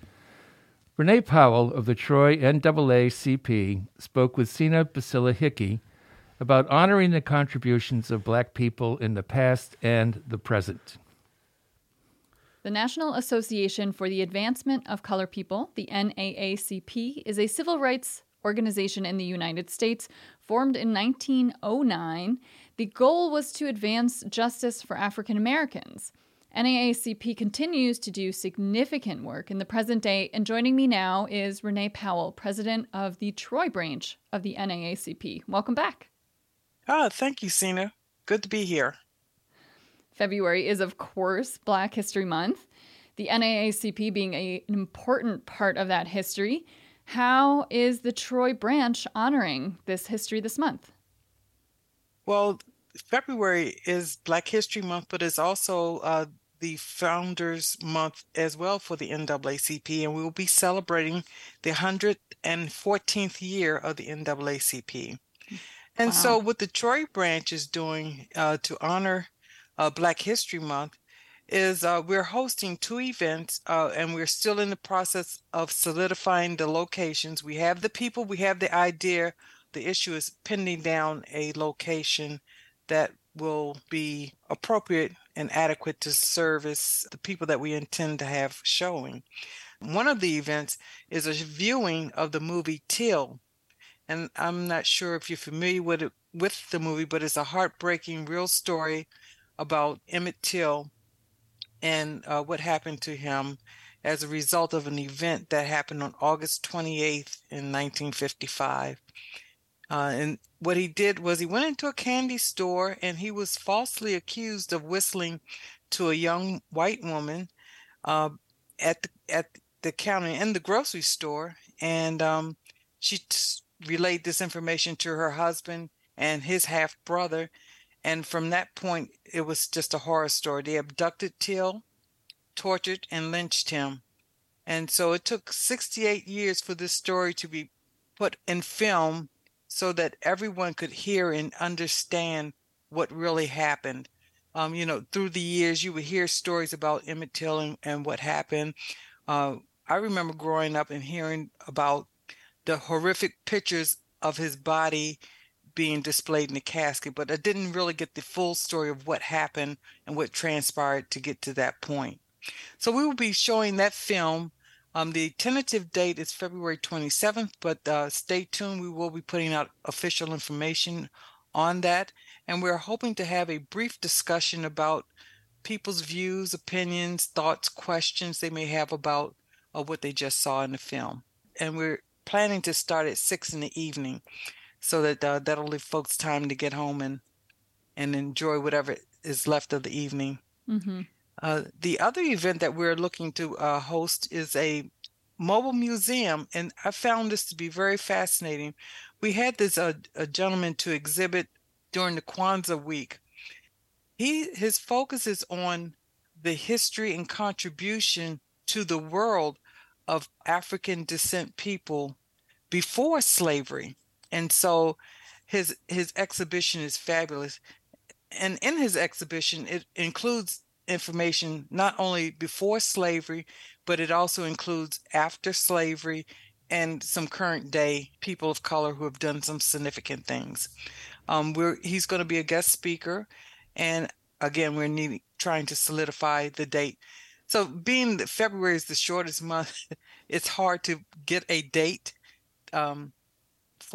Renee Powell of the Troy NAACP spoke with Sina Basila Hickey about honoring the contributions of black people in the past and the present. The National Association for the Advancement of Color People, the NAACP, is a civil rights organization in the United States formed in 1909. The goal was to advance justice for African Americans. NAACP continues to do significant work in the present day, and joining me now is Renee Powell, president of the Troy branch of the NAACP. Welcome back. Oh, thank you, Sina. Good to be here. February is, of course, Black History Month, the NAACP being a, an important part of that history. How is the Troy branch honoring this history this month? Well, February is Black History Month, but it's also uh, the Founders Month as well for the NAACP, and we will be celebrating the 114th year of the NAACP. And wow. so, what the Troy branch is doing uh, to honor uh, Black History Month is uh, we're hosting two events uh, and we're still in the process of solidifying the locations. We have the people, we have the idea. The issue is pinning down a location that will be appropriate and adequate to service the people that we intend to have showing. One of the events is a viewing of the movie Till. And I'm not sure if you're familiar with it, with the movie, but it's a heartbreaking real story about Emmett Till and uh, what happened to him as a result of an event that happened on August 28th in 1955. Uh, and what he did was he went into a candy store and he was falsely accused of whistling to a young white woman uh, at the at the counter in the grocery store, and um, she t- relayed this information to her husband and his half brother, and from that point, it was just a horror story. They abducted Till, tortured, and lynched him. And so it took 68 years for this story to be put in film so that everyone could hear and understand what really happened. Um, you know, through the years, you would hear stories about Emmett Till and, and what happened. Uh, I remember growing up and hearing about the horrific pictures of his body being displayed in the casket, but I didn't really get the full story of what happened and what transpired to get to that point. So we will be showing that film. Um, the tentative date is February 27th, but uh, stay tuned. We will be putting out official information on that. And we're hoping to have a brief discussion about people's views, opinions, thoughts, questions they may have about uh, what they just saw in the film. And we're planning to start at six in the evening so that uh, that'll leave folks time to get home and and enjoy whatever is left of the evening. Mm-hmm. Uh, the other event that we're looking to uh, host is a mobile museum, and I found this to be very fascinating. We had this uh, a gentleman to exhibit during the Kwanzaa week. He his focus is on the history and contribution to the world of African descent people before slavery. And so his his exhibition is fabulous. And in his exhibition it includes information not only before slavery, but it also includes after slavery and some current day people of color who have done some significant things. Um, we're he's going to be a guest speaker, and again we're needing, trying to solidify the date. So being that February is the shortest month, it's hard to get a date um,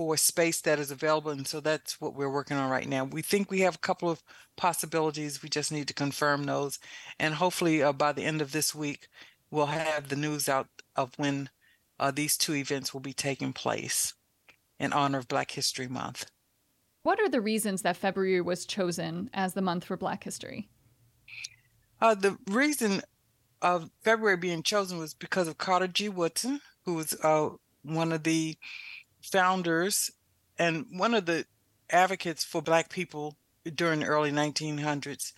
for space that is available, and so that's what we're working on right now. We think we have a couple of possibilities. We just need to confirm those, and hopefully uh, by the end of this week, we'll have the news out of when uh, these two events will be taking place in honor of Black History Month. What are the reasons that February was chosen as the month for Black History? Uh, the reason of February being chosen was because of Carter G. Woodson, who was uh, one of the founders and one of the advocates for Black people during the early 1900s.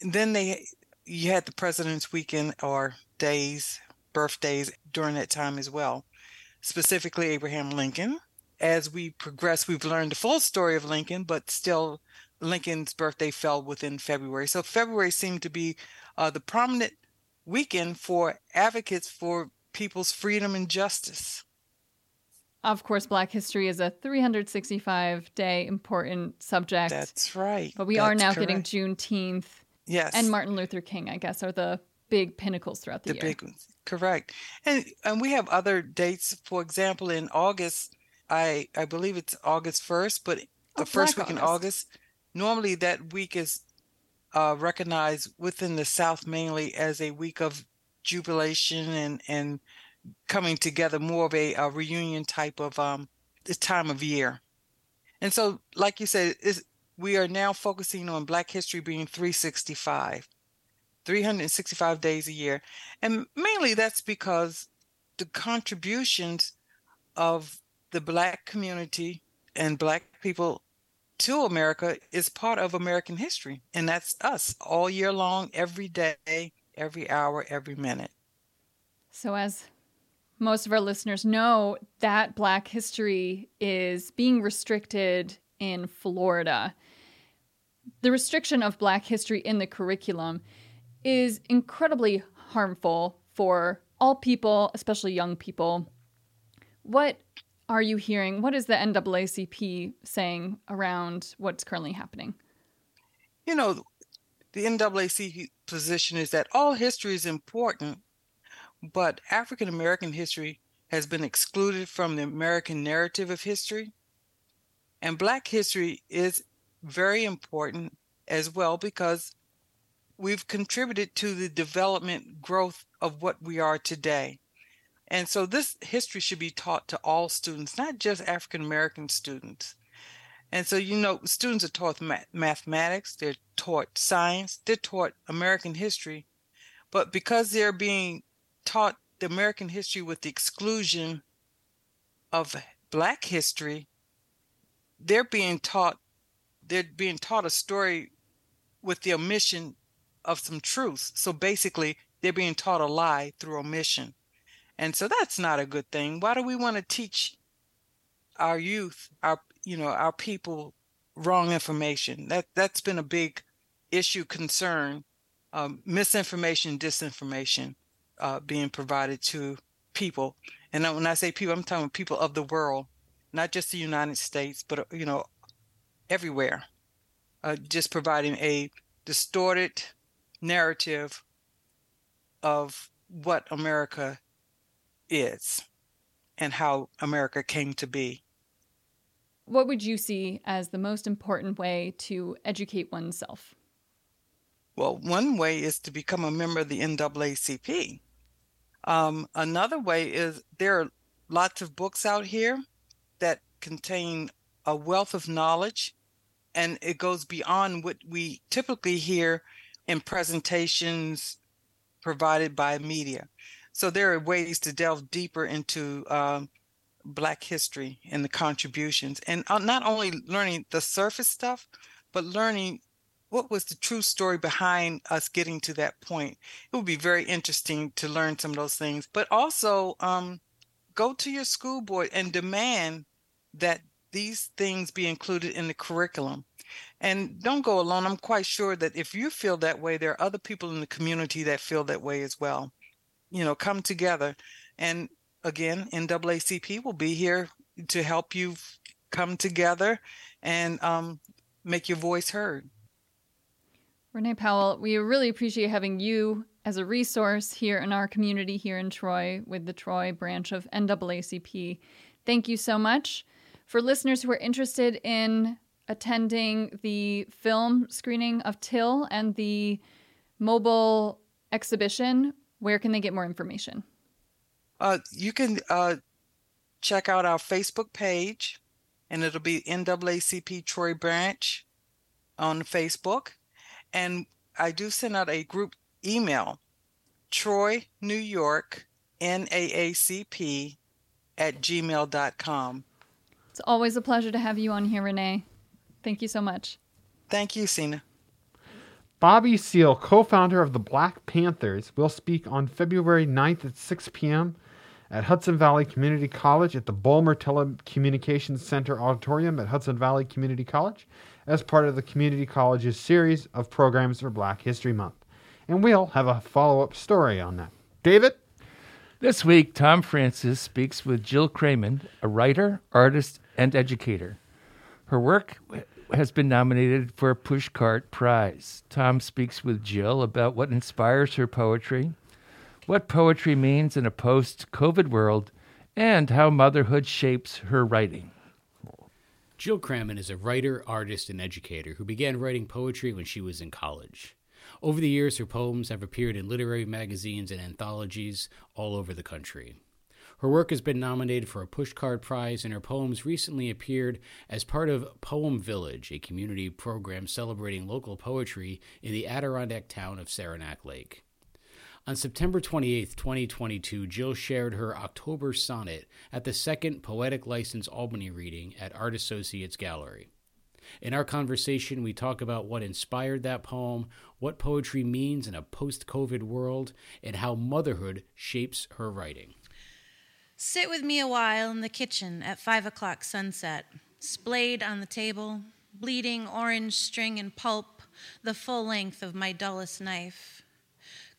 And then they, you had the President's Weekend or days, birthdays during that time as well, specifically Abraham Lincoln. As we progress, we've learned the full story of Lincoln, but still, Lincoln's birthday fell within February. So February seemed to be uh, the prominent weekend for advocates for people's freedom and justice. Of course, Black history is a 365 day important subject. That's right. But we That's are now correct. getting Juneteenth Yes. and Martin Luther King, I guess, are the big pinnacles throughout the, the year. big ones. Correct. And and we have other dates. For example, in August, I I believe it's August first, but the Oh, first Black week in August. August, normally that week is uh, recognized within the South mainly as a week of jubilation and and coming together, more of a, a reunion type of um time of year. And so, like you said, we are now focusing on Black History being 365. 365 days a year. And mainly that's because the contributions of the Black community and Black people to America is part of American history. And that's us all year long, every day, every hour, every minute. So, as most of our listeners know, that Black history is being restricted in Florida. The restriction of Black history in the curriculum is incredibly harmful for all people, especially young people. What are you hearing? What is the NAACP saying around what's currently happening? You know, the NAACP position is that all history is important, but African American history has been excluded from the American narrative of history. And Black history is very important as well because we've contributed to the development growth of what we are today. And so this history should be taught to all students, not just African American students. And so, you know, students are taught ma- mathematics, they're taught science, they're taught American history. But because they're being taught the American history with the exclusion of Black history, they're being taught they're being taught a story with the omission of some truths. So basically, they're being taught a lie through omission. And so that's not a good thing. Why do we want to teach our youth, our you know, our people wrong information? That that's been a big issue concern, um, misinformation, disinformation uh, being provided to people. And when I say people, I'm talking people of the world, not just the United States, but uh, you know, everywhere. Uh, just providing a distorted narrative of what America is and how America came to be. What would you see as the most important way to educate oneself? Well, one way is to become a member of the NAACP. Um, another way is there are lots of books out here that contain a wealth of knowledge, and it goes beyond what we typically hear in presentations provided by media. So there are ways to delve deeper into um, Black history and the contributions, and uh, not only learning the surface stuff, but learning what was the true story behind us getting to that point. It would be very interesting to learn some of those things, but also um, go to your school board and demand that these things be included in the curriculum. And don't go alone. I'm quite sure that if you feel that way, there are other people in the community that feel that way as well. You know, come together. And again, NAACP will be here to help you come together and um, make your voice heard. Renee Powell, we really appreciate having you as a resource here in our community here in Troy with the Troy branch of NAACP. Thank you so much. For listeners who are interested in attending the film screening of Till and the mobile exhibition, where can they get more information? Uh, you can uh, check out our Facebook page, and it'll be NAACP Troy Branch on Facebook. And I do send out a group email, Troy, New York, NAACP at gmail.com. It's always a pleasure to have you on here, Renee. Thank you so much. Thank you, Sina. Bobby Seale, co founder of the Black Panthers, will speak on February 9th at 6 p.m. at Hudson Valley Community College at the Bulmer Telecommunications Center Auditorium at Hudson Valley Community College as part of the Community College's series of programs for Black History Month. And we'll have a follow up story on that. David? This week, Tom Francis speaks with Jill Crammond, a writer, artist, and educator. Her work has been nominated for a Pushcart Prize. Tom speaks with Jill about what inspires her poetry, what poetry means in a post COVID world, and how motherhood shapes her writing. Jill Crammond is a writer, artist, and educator who began writing poetry when she was in college. Over the years, her poems have appeared in literary magazines and anthologies all over the country. Her work has been nominated for a Pushcart Prize, and her poems recently appeared as part of Poem Village, a community program celebrating local poetry in the Adirondack town of Saranac Lake. On September 28, 2022, Jill shared her October sonnet at the second Poetic License Albany reading at Art Associates Gallery. In our conversation, we talk about what inspired that poem, what poetry means in a post COVID world, and how motherhood shapes her writing. Sit with me a while in the kitchen at five o'clock sunset, splayed on the table, bleeding orange string and pulp, the full length of my dullest knife.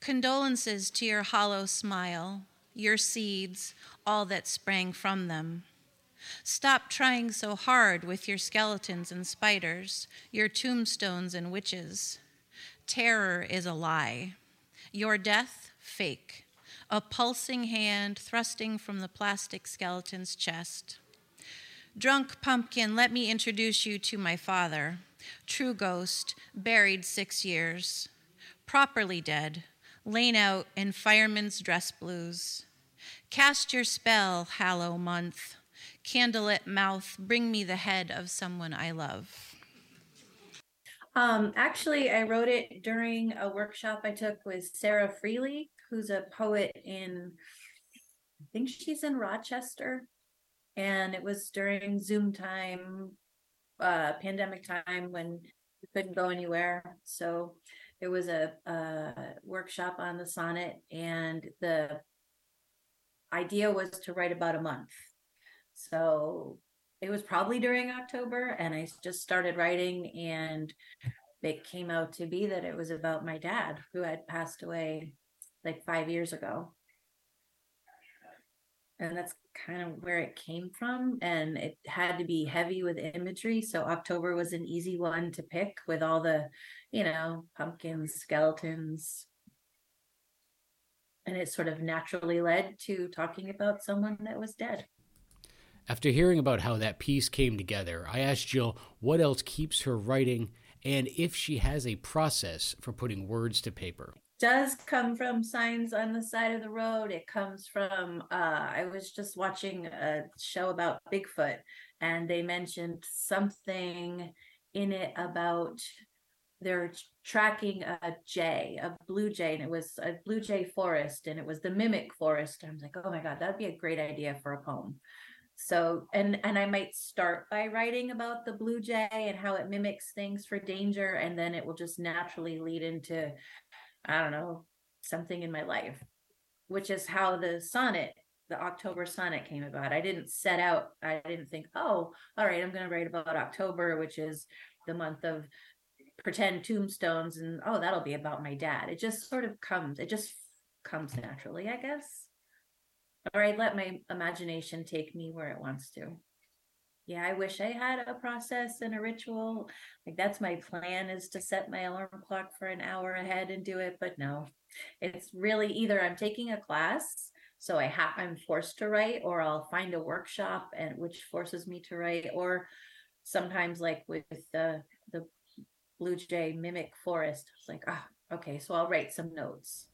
Condolences to your hollow smile, your seeds, all that sprang from them. Stop trying so hard with your skeletons and spiders, your tombstones and witches. Terror is a lie. Your death, fake. A pulsing hand thrusting from the plastic skeleton's chest. Drunk pumpkin, let me introduce you to my father. True ghost, buried six years. Properly dead, lain out in fireman's dress blues. Cast your spell, Hallow month candlelit mouth, bring me the head of someone I love? Um, actually, I wrote it during a workshop I took with Sarah Freligh, who's a poet in, I think she's in Rochester. And it was during Zoom time, uh, pandemic time when we couldn't go anywhere. So there was a, a workshop on the sonnet, and the idea was to write about a month. So it was probably during October, and I just started writing. And it came out to be that it was about my dad who had passed away like five years ago. And that's kind of where it came from. And it had to be heavy with imagery. So October was an easy one to pick with all the, you know, pumpkins, skeletons. And it sort of naturally led to talking about someone that was dead. After hearing about how that piece came together, I asked Jill what else keeps her writing and if she has a process for putting words to paper. Does come from signs on the side of the road. It comes from, uh, I was just watching a show about Bigfoot and they mentioned something in it about they're tracking a jay, a blue jay, and it was a blue jay forest, and it was the mimic forest. And I was like, oh my god, that'd be a great idea for a poem. So, and and I might start by writing about the blue jay and how it mimics things for danger, and then it will just naturally lead into, I don't know, something in my life, which is how the sonnet the October sonnet came about. I didn't set out, I didn't think, oh, all right, I'm going to write about October, which is the month of pretend tombstones and oh that'll be about my dad. It just sort of comes it just comes naturally i guess. Or i let my imagination take me where it wants to yeah i wish i had a process and a ritual like that's my plan is to set my alarm clock for an hour ahead and do it but no it's really either i'm taking a class so i have i'm forced to write or i'll find a workshop and which forces me to write or sometimes like with the the blue jay mimic forest. it's like, ah, okay, so I'll write some notes.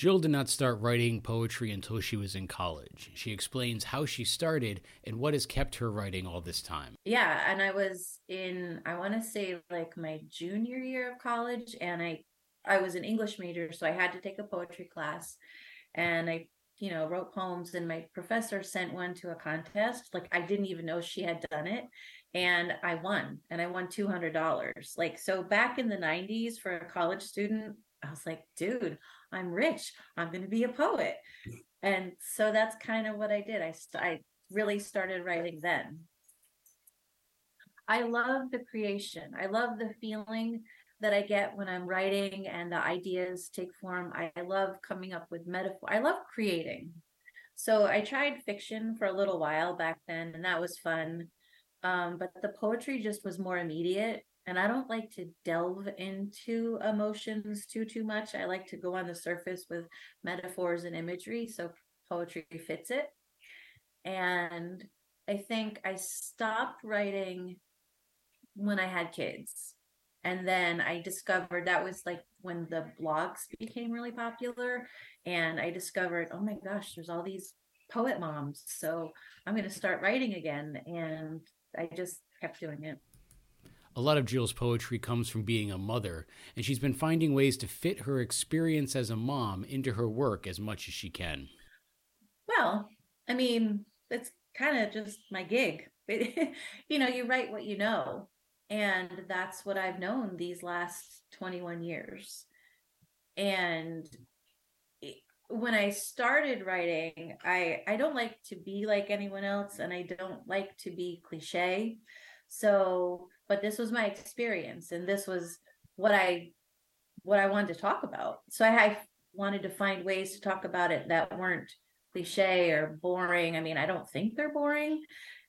Jill did not start writing poetry until she was in college. She explains how she started and what has kept her writing all this time. Yeah, and I was in I want to say like my junior year of college and I I was an English major, so I had to take a poetry class and I you know wrote poems and my professor sent one to a contest like i didn't even know she had done it and I won and I won $200. Like, so back in the 90s for a college student, I was like, dude, I'm rich. I'm going to be a poet. And so that's kind of what I did. I, st- I really started writing then. I love the creation. I love the feeling that I get when I'm writing and the ideas take form. I love coming up with metaphor. I love creating. So I tried fiction for a little while back then, and that was fun um, but the poetry just was more immediate and i don't like to delve into emotions too too much i like to go on the surface with metaphors and imagery so poetry fits it and i think i stopped writing when i had kids and then i discovered that was like when the blogs became really popular and i discovered oh my gosh there's all these poet moms so i'm going to start writing again and I just kept doing it. A lot of Jill's poetry comes from being a mother, and she's been finding ways to fit her experience as a mom into her work as much as she can. Well, I mean, it's kind of just my gig. you know, you write what you know, and that's what I've known these last 21 years. And when I started writing, I I don't like to be like anyone else and I don't like to be cliche. So, but this was my experience and this was what I what I wanted to talk about. So I, I wanted to find ways to talk about it that weren't cliche or boring. I mean, I don't think they're boring.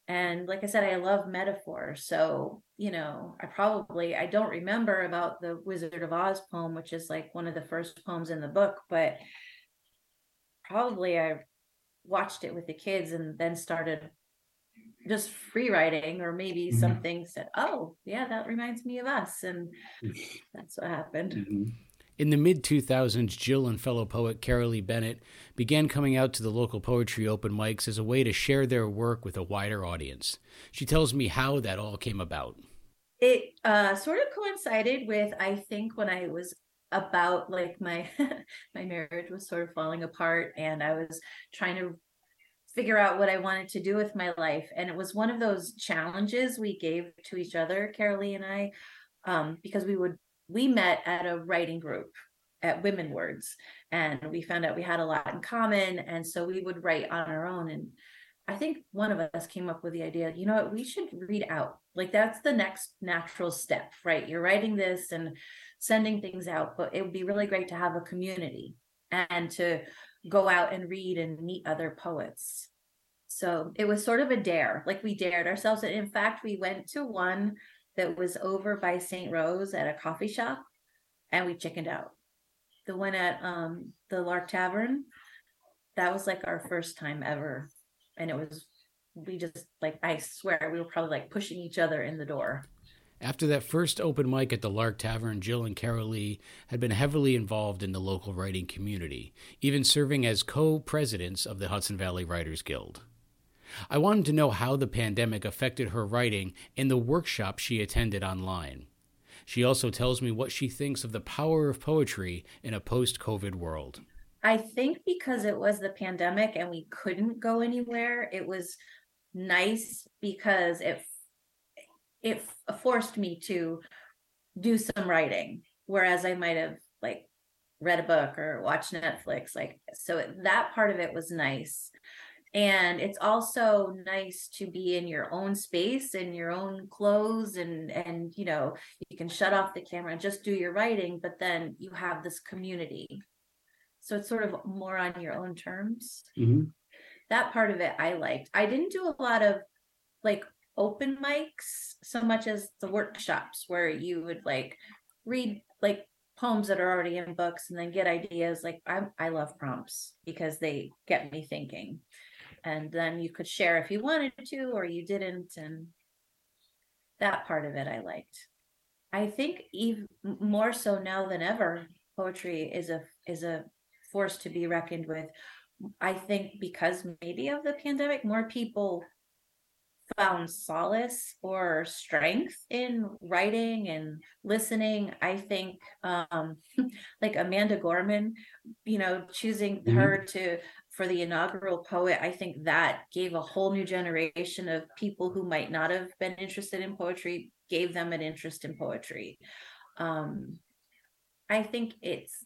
And like I said, I love metaphor. So, you know, I probably I don't remember about the Wizard of Oz poem, which is like one of the first poems in the book, but probably I watched it with the kids and then started just free writing or maybe mm-hmm. something said oh yeah that reminds me of us and that's what happened mm-hmm. in the mid 2000s jill and fellow poet carolee bennett began coming out to the local poetry open mics as a way to share their work with a wider audience she tells me how that all came about it uh, sort of coincided with i think when i was about like my my marriage was sort of falling apart and I was trying to figure out what I wanted to do with my life and it was one of those challenges we gave to each other Carolee and I um, because we would we met at a writing group at Women Words and we found out we had a lot in common and so we would write on our own and I think one of us came up with the idea, you know what, we should read out. Like that's the next natural step, right? You're writing this and sending things out, but it would be really great to have a community and to go out and read and meet other poets. So it was sort of a dare, like we dared ourselves. And in fact, we went to one that was over by St. Rose at a coffee shop and we chickened out. The one at um, the Lark Tavern, that was like our first time ever. And it was, we just like, I swear, we were probably like pushing each other in the door. After that first open mic at the Lark Tavern, Jill and Carolee had been heavily involved in the local writing community, even serving as co presidents of the Hudson Valley Writers Guild. I wanted to know how the pandemic affected her writing and the workshop she attended online. She also tells me what she thinks of the power of poetry in a post COVID world. I think because it was the pandemic and we couldn't go anywhere, it was nice because it it forced me to do some writing whereas I might have like read a book or watched Netflix like so that part of it was nice. And it's also nice to be in your own space in your own clothes and and you know you can shut off the camera and just do your writing but then you have this community. So it's sort of more on your own terms. Mm-hmm. that part of it i liked. I didn't do a lot of like open mics so much as the workshops where you would like read like poems that are already in books and then get ideas. Like i i love prompts because they get me thinking. And then you could share if you wanted to or you didn't and that part of it i liked. I think even more so now than ever poetry is a is a force to be reckoned with. I think because maybe of the pandemic more people found solace or strength in writing and listening i think um like amanda gorman you know choosing Mhm. her to for the inaugural poet i think that gave a whole new generation of people who might not have been interested in poetry gave them an interest in poetry um i think it's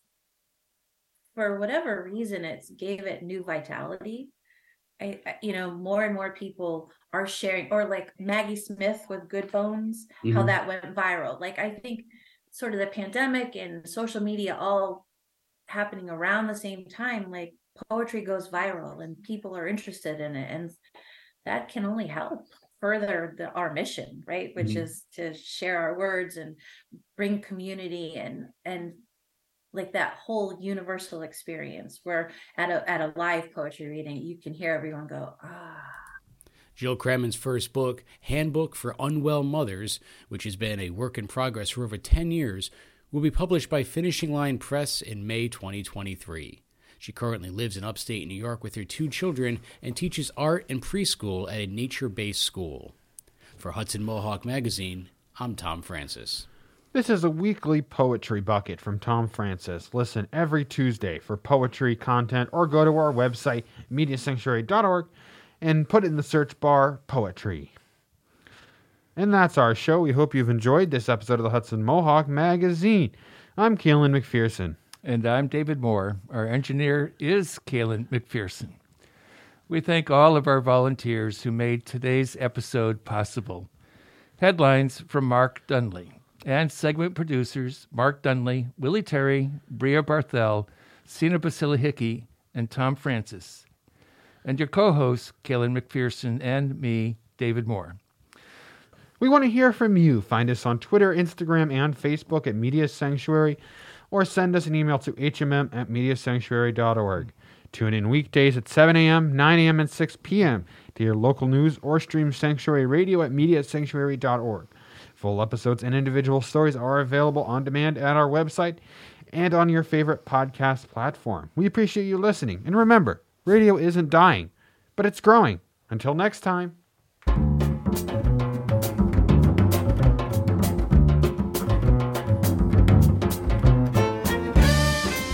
for whatever reason it's gave it new vitality I, you know, more and more people are sharing, or like Maggie Smith with Good Bones, how Mhm. that went viral. Like, I think sort of the pandemic and social media all happening around the same time, like poetry goes viral and people are interested in it. And that can only help further the, our mission, right? Which Mhm. is to share our words and bring community and, and like that whole universal experience where at a at a live poetry reading you can hear everyone go ah Jill Crammond's first book, Handbook for Unwell Mothers, which has been a work in progress for over 10 years, will be published by Finishing Line Press in May 2023. She currently lives in upstate New York with her two children and teaches art and preschool at a nature based school. For Hudson Mohawk Magazine, I'm Tom Francis. This is a weekly poetry bucket from Tom Francis. Listen every Tuesday for poetry content or go to our website, mediasanctuary.org, and put in the search bar poetry. And that's our show. We hope you've enjoyed this episode of the Hudson Mohawk Magazine. I'm Kaelin McPherson. And I'm David Moore. Our engineer is Kaelin McPherson. We thank all of our volunteers who made today's episode possible. Headlines from Mark Dunlea and segment producers Mark Dunlea, Willie Terry, Bria Barthel, Sina Basila Hickey, and Tom Francis. And your co hosts, Kaelin McPherson and me, David Moore. We want to hear from you. Find us on Twitter, Instagram, and Facebook at Media Sanctuary, or send us an email to hmm at mediasanctuary.org. Tune in weekdays at 7 a.m., 9 a.m., and 6 p.m. to hear local news or stream Sanctuary Radio at mediasanctuary.org. Full episodes and individual stories are available on demand at our website and on your favorite podcast platform. We appreciate you listening. And remember, radio isn't dying, but it's growing. Until next time.